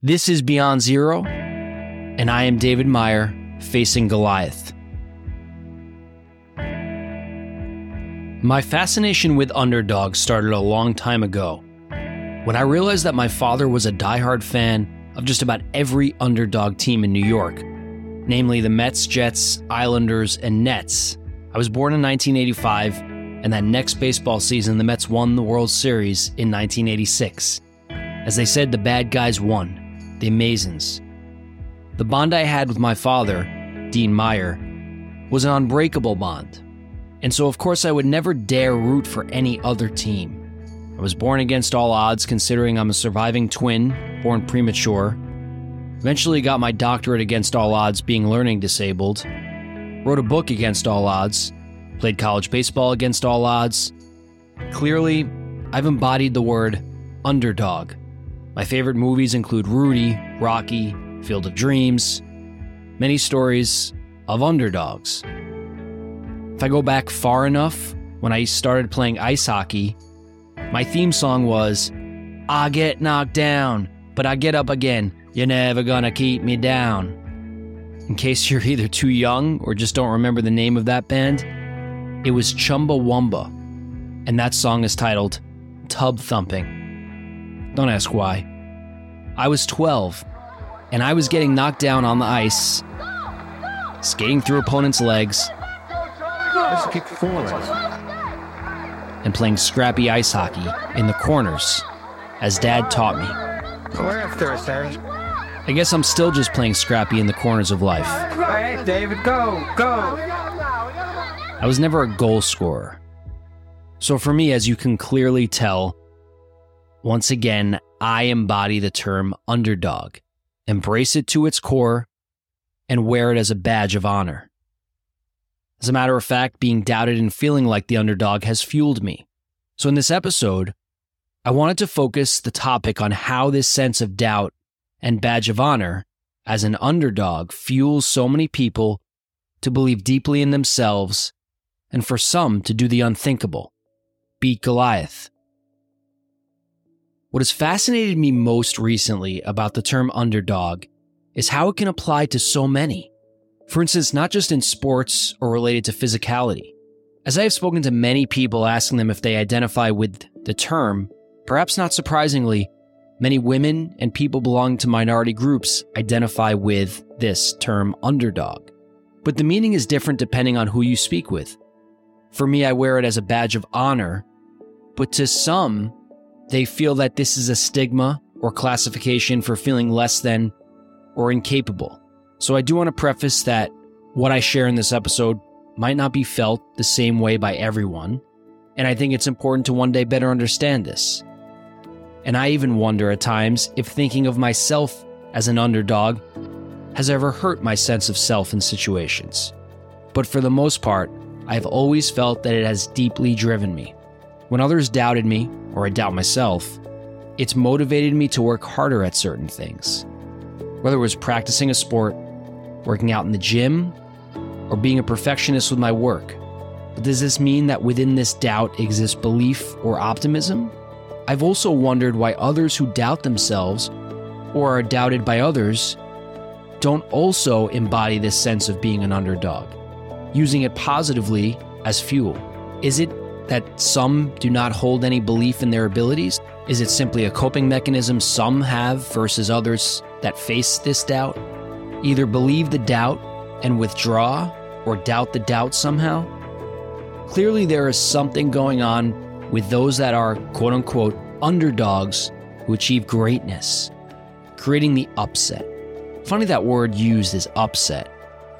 This is Beyond Zero, and I am David Meyer facing Goliath. My fascination with underdogs started a long time ago when I realized that my father was a diehard fan of just about every underdog team in New York, namely the Mets, Jets, Islanders, and Nets. I was born in 1985, and that next baseball season, the Mets won the World Series in 1986. As they said, the bad guys won the Amazins. The bond I had with my father, Dean Meyer, was an unbreakable bond. And so, of course, I would never dare root for any other team. I was born against all odds, considering I'm a surviving twin, born premature. Eventually, got my doctorate against all odds, being learning disabled. Wrote a book against all odds. Played college baseball against all odds. Clearly, I've embodied the word underdog my favorite movies include Rudy, Rocky, Field of Dreams, many stories of underdogs. If I go back far enough, when I started playing ice hockey, my theme song was I get knocked down, but I get up again. You're never gonna keep me down. In case you're either too young or just don't remember the name of that band, it was Chumbawamba, and that song is titled Tub Thumping. Don't ask why. I was 12, and I was getting knocked down on the ice, skating through opponents' legs, and playing scrappy ice hockey in the corners, as Dad taught me. We're after us, Harry. I guess I'm still just playing scrappy in the corners of life. Hey, David, go, go. I was never a goal scorer. So for me, as you can clearly tell, once again, I embody the term underdog, embrace it to its core, and wear it as a badge of honor. As a matter of fact, being doubted and feeling like the underdog has fueled me. So, in this episode, I wanted to focus the topic on how this sense of doubt and badge of honor as an underdog fuels so many people to believe deeply in themselves and for some to do the unthinkable beat Goliath. What has fascinated me most recently about the term underdog is how it can apply to so many. For instance, not just in sports or related to physicality. As I have spoken to many people asking them if they identify with the term, perhaps not surprisingly, many women and people belonging to minority groups identify with this term underdog. But the meaning is different depending on who you speak with. For me, I wear it as a badge of honor, but to some, they feel that this is a stigma or classification for feeling less than or incapable. So I do want to preface that what I share in this episode might not be felt the same way by everyone, and I think it's important to one day better understand this. And I even wonder at times if thinking of myself as an underdog has ever hurt my sense of self in situations. But for the most part, I've always felt that it has deeply driven me. When others doubted me, or I doubt myself, it's motivated me to work harder at certain things. Whether it was practicing a sport, working out in the gym, or being a perfectionist with my work. But does this mean that within this doubt exists belief or optimism? I've also wondered why others who doubt themselves or are doubted by others don't also embody this sense of being an underdog, using it positively as fuel. Is it that some do not hold any belief in their abilities? Is it simply a coping mechanism some have versus others that face this doubt? Either believe the doubt and withdraw, or doubt the doubt somehow? Clearly, there is something going on with those that are quote unquote underdogs who achieve greatness, creating the upset. Funny that word used is upset.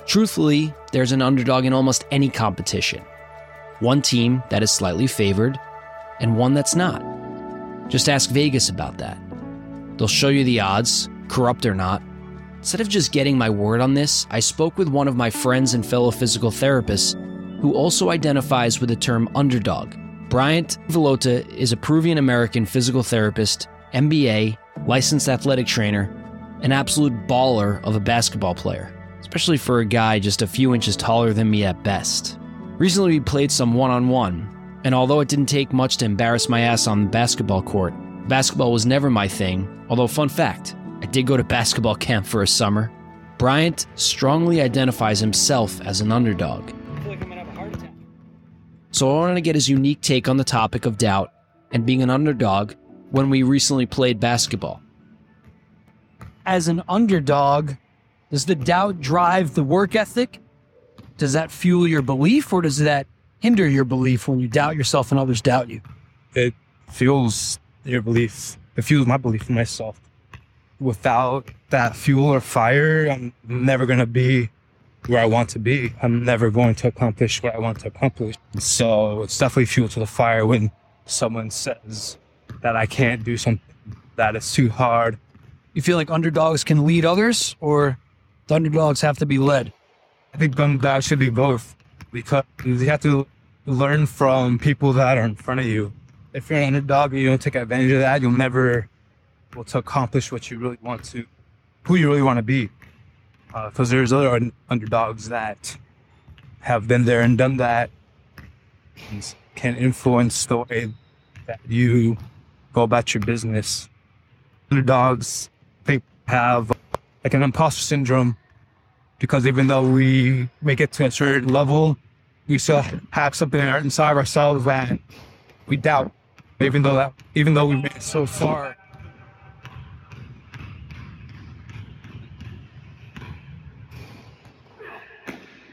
Truthfully, there's an underdog in almost any competition one team that is slightly favored, and one that's not. Just ask Vegas about that. They'll show you the odds, corrupt or not. Instead of just getting my word on this, I spoke with one of my friends and fellow physical therapists who also identifies with the term underdog. Bryant Villota is a Peruvian American physical therapist, MBA, licensed athletic trainer, an absolute baller of a basketball player, especially for a guy just a few inches taller than me at best. Recently, we played some one on one, and although it didn't take much to embarrass my ass on the basketball court, basketball was never my thing. Although, fun fact I did go to basketball camp for a summer. Bryant strongly identifies himself as an underdog. So I wanted to get his unique take on the topic of doubt and being an underdog when we recently played basketball. As an underdog, does the doubt drive the work ethic? Does that fuel your belief or does that hinder your belief when you doubt yourself and others doubt you? It fuels your belief. It fuels my belief in myself. Without that fuel or fire, I'm never going to be where I want to be. I'm never going to accomplish what I want to accomplish. So it's definitely fuel to the fire when someone says that I can't do something, that it's too hard. You feel like underdogs can lead others or the underdogs have to be led? I think underdogs should be both because you have to learn from people that are in front of you. If you're an underdog and you don't take advantage of that, you'll never be able to accomplish what you really want to, who you really want to be because uh, there's other un- underdogs that have been there and done that and can influence the way that you go about your business. Underdogs, they have like an imposter syndrome because even though we make it to a certain level, we still have something inside ourselves that we doubt. Even though that, even though we made it so far,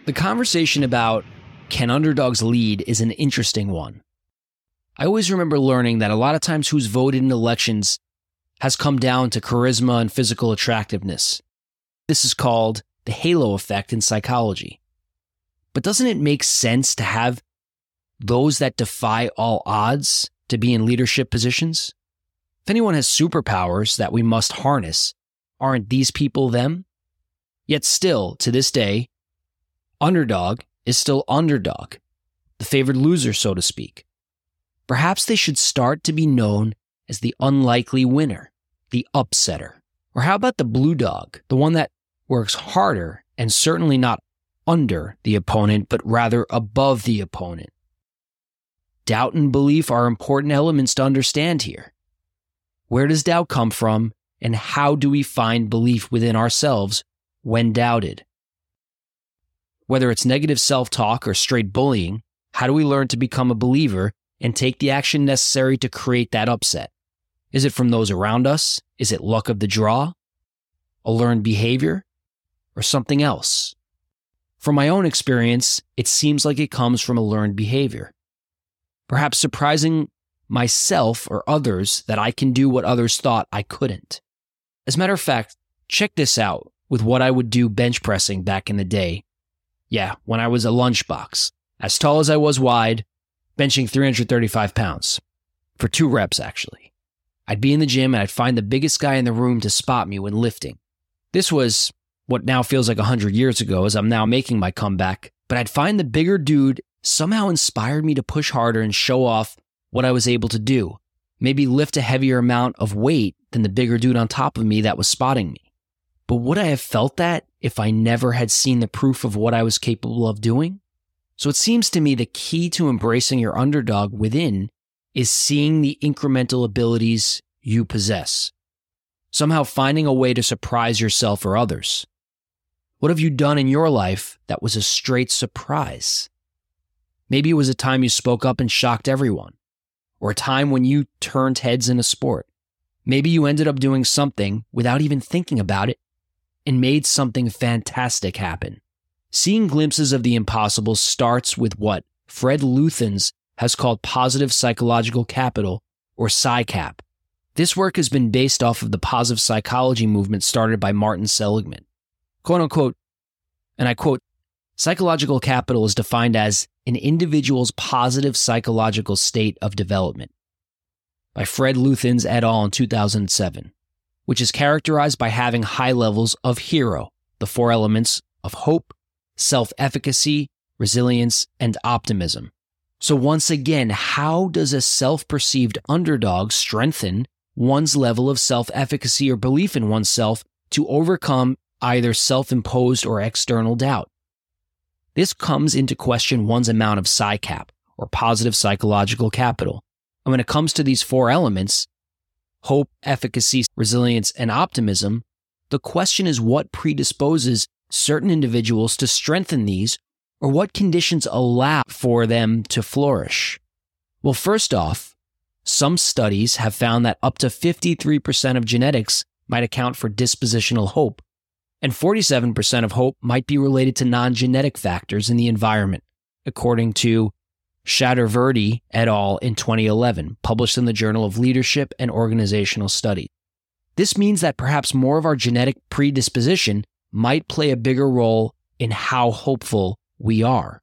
The conversation about can underdogs lead is an interesting one. I always remember learning that a lot of times who's voted in elections has come down to charisma and physical attractiveness. This is called the halo effect in psychology. But doesn't it make sense to have those that defy all odds to be in leadership positions? If anyone has superpowers that we must harness, aren't these people them? Yet still, to this day, underdog is still underdog, the favored loser, so to speak. Perhaps they should start to be known as the unlikely winner, the upsetter. Or how about the blue dog, the one that works harder and certainly not under the opponent, but rather above the opponent? Doubt and belief are important elements to understand here. Where does doubt come from, and how do we find belief within ourselves when doubted? Whether it's negative self talk or straight bullying, how do we learn to become a believer and take the action necessary to create that upset? Is it from those around us? Is it luck of the draw? A learned behavior? Or something else? From my own experience, it seems like it comes from a learned behavior. Perhaps surprising myself or others that I can do what others thought I couldn't. As a matter of fact, check this out with what I would do bench pressing back in the day yeah, when I was a lunchbox, as tall as I was wide, benching 335 pounds for two reps, actually. I'd be in the gym and I'd find the biggest guy in the room to spot me when lifting. This was what now feels like 100 years ago as I'm now making my comeback, but I'd find the bigger dude somehow inspired me to push harder and show off what I was able to do. Maybe lift a heavier amount of weight than the bigger dude on top of me that was spotting me. But would I have felt that if I never had seen the proof of what I was capable of doing? So it seems to me the key to embracing your underdog within is seeing the incremental abilities you possess. Somehow finding a way to surprise yourself or others. What have you done in your life that was a straight surprise? Maybe it was a time you spoke up and shocked everyone, or a time when you turned heads in a sport. Maybe you ended up doing something without even thinking about it and made something fantastic happen. Seeing glimpses of the impossible starts with what Fred Luthans has called positive psychological capital, or PSYCAP. This work has been based off of the positive psychology movement started by Martin Seligman. Quote unquote, and I quote, psychological capital is defined as an individual's positive psychological state of development. By Fred Luthans et al. in 2007 which is characterized by having high levels of hero, the four elements of hope, self efficacy, resilience, and optimism. So, once again, how does a self perceived underdog strengthen one's level of self efficacy or belief in oneself to overcome either self imposed or external doubt? This comes into question one's amount of PSYCAP, or positive psychological capital. And when it comes to these four elements, hope, efficacy, resilience, and optimism, the question is what predisposes certain individuals to strengthen these or what conditions allow for them to flourish? Well, first off, some studies have found that up to 53% of genetics might account for dispositional hope, and 47% of hope might be related to non genetic factors in the environment, according to Chaturvedi et al. in 2011, published in the Journal of Leadership and Organizational Study. This means that perhaps more of our genetic predisposition might play a bigger role in how hopeful we are.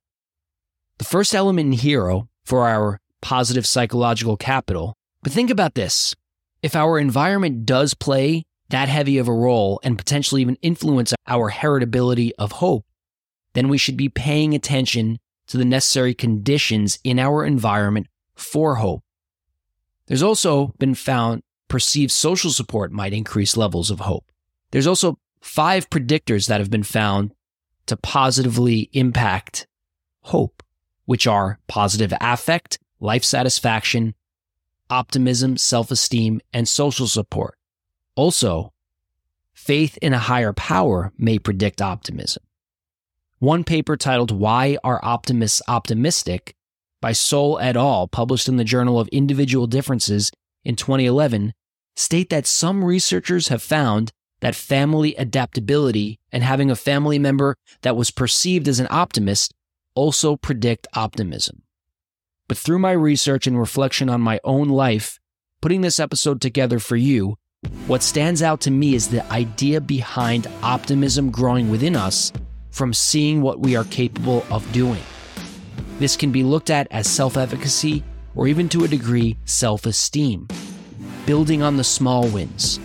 The first element in HERO for our positive psychological capital, but think about this. If our environment does play that heavy of a role and potentially even influence our heritability of hope, then we should be paying attention to the necessary conditions in our environment for hope. There's also been found perceived social support might increase levels of hope. There's also five predictors that have been found to positively impact hope, which are positive affect, life satisfaction, optimism, self esteem, and social support. Also, faith in a higher power may predict optimism. One paper titled Why Are Optimists Optimistic by Soule et al., published in the Journal of Individual Differences in 2011, state that some researchers have found that family adaptability and having a family member that was perceived as an optimist also predict optimism. But through my research and reflection on my own life, putting this episode together for you, what stands out to me is the idea behind optimism growing within us from seeing what we are capable of doing. This can be looked at as self efficacy or even to a degree self esteem, building on the small wins,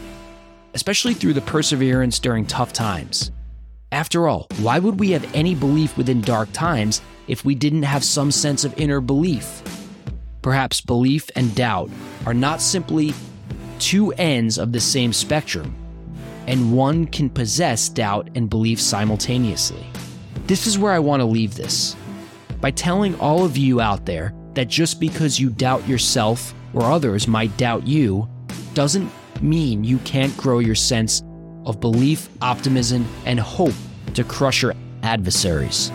especially through the perseverance during tough times. After all, why would we have any belief within dark times if we didn't have some sense of inner belief? Perhaps belief and doubt are not simply two ends of the same spectrum, and one can possess doubt and belief simultaneously. This is where I want to leave this by telling all of you out there that just because you doubt yourself or others might doubt you doesn't mean you can't grow your sense of belief, optimism, and hope to crush your adversaries.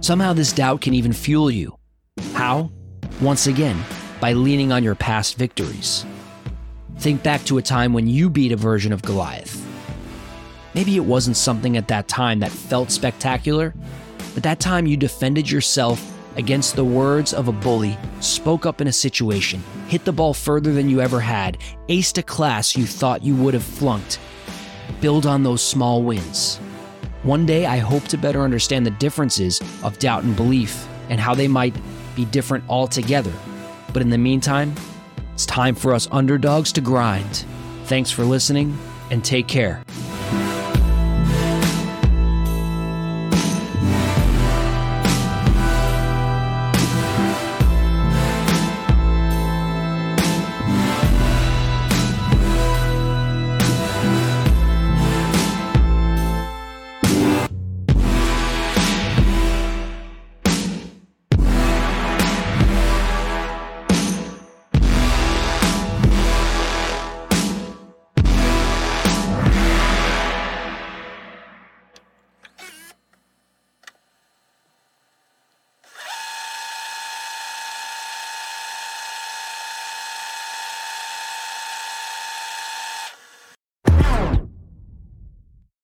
Somehow, this doubt can even fuel you. How? Once again, by leaning on your past victories. Think back to a time when you beat a version of Goliath. Maybe it wasn't something at that time that felt spectacular, but that time you defended yourself against the words of a bully, spoke up in a situation, hit the ball further than you ever had, aced a class you thought you would have flunked. Build on those small wins. One day, I hope to better understand the differences of doubt and belief and how they might be different altogether. But in the meantime, it's time for us underdogs to grind. Thanks for listening and take care.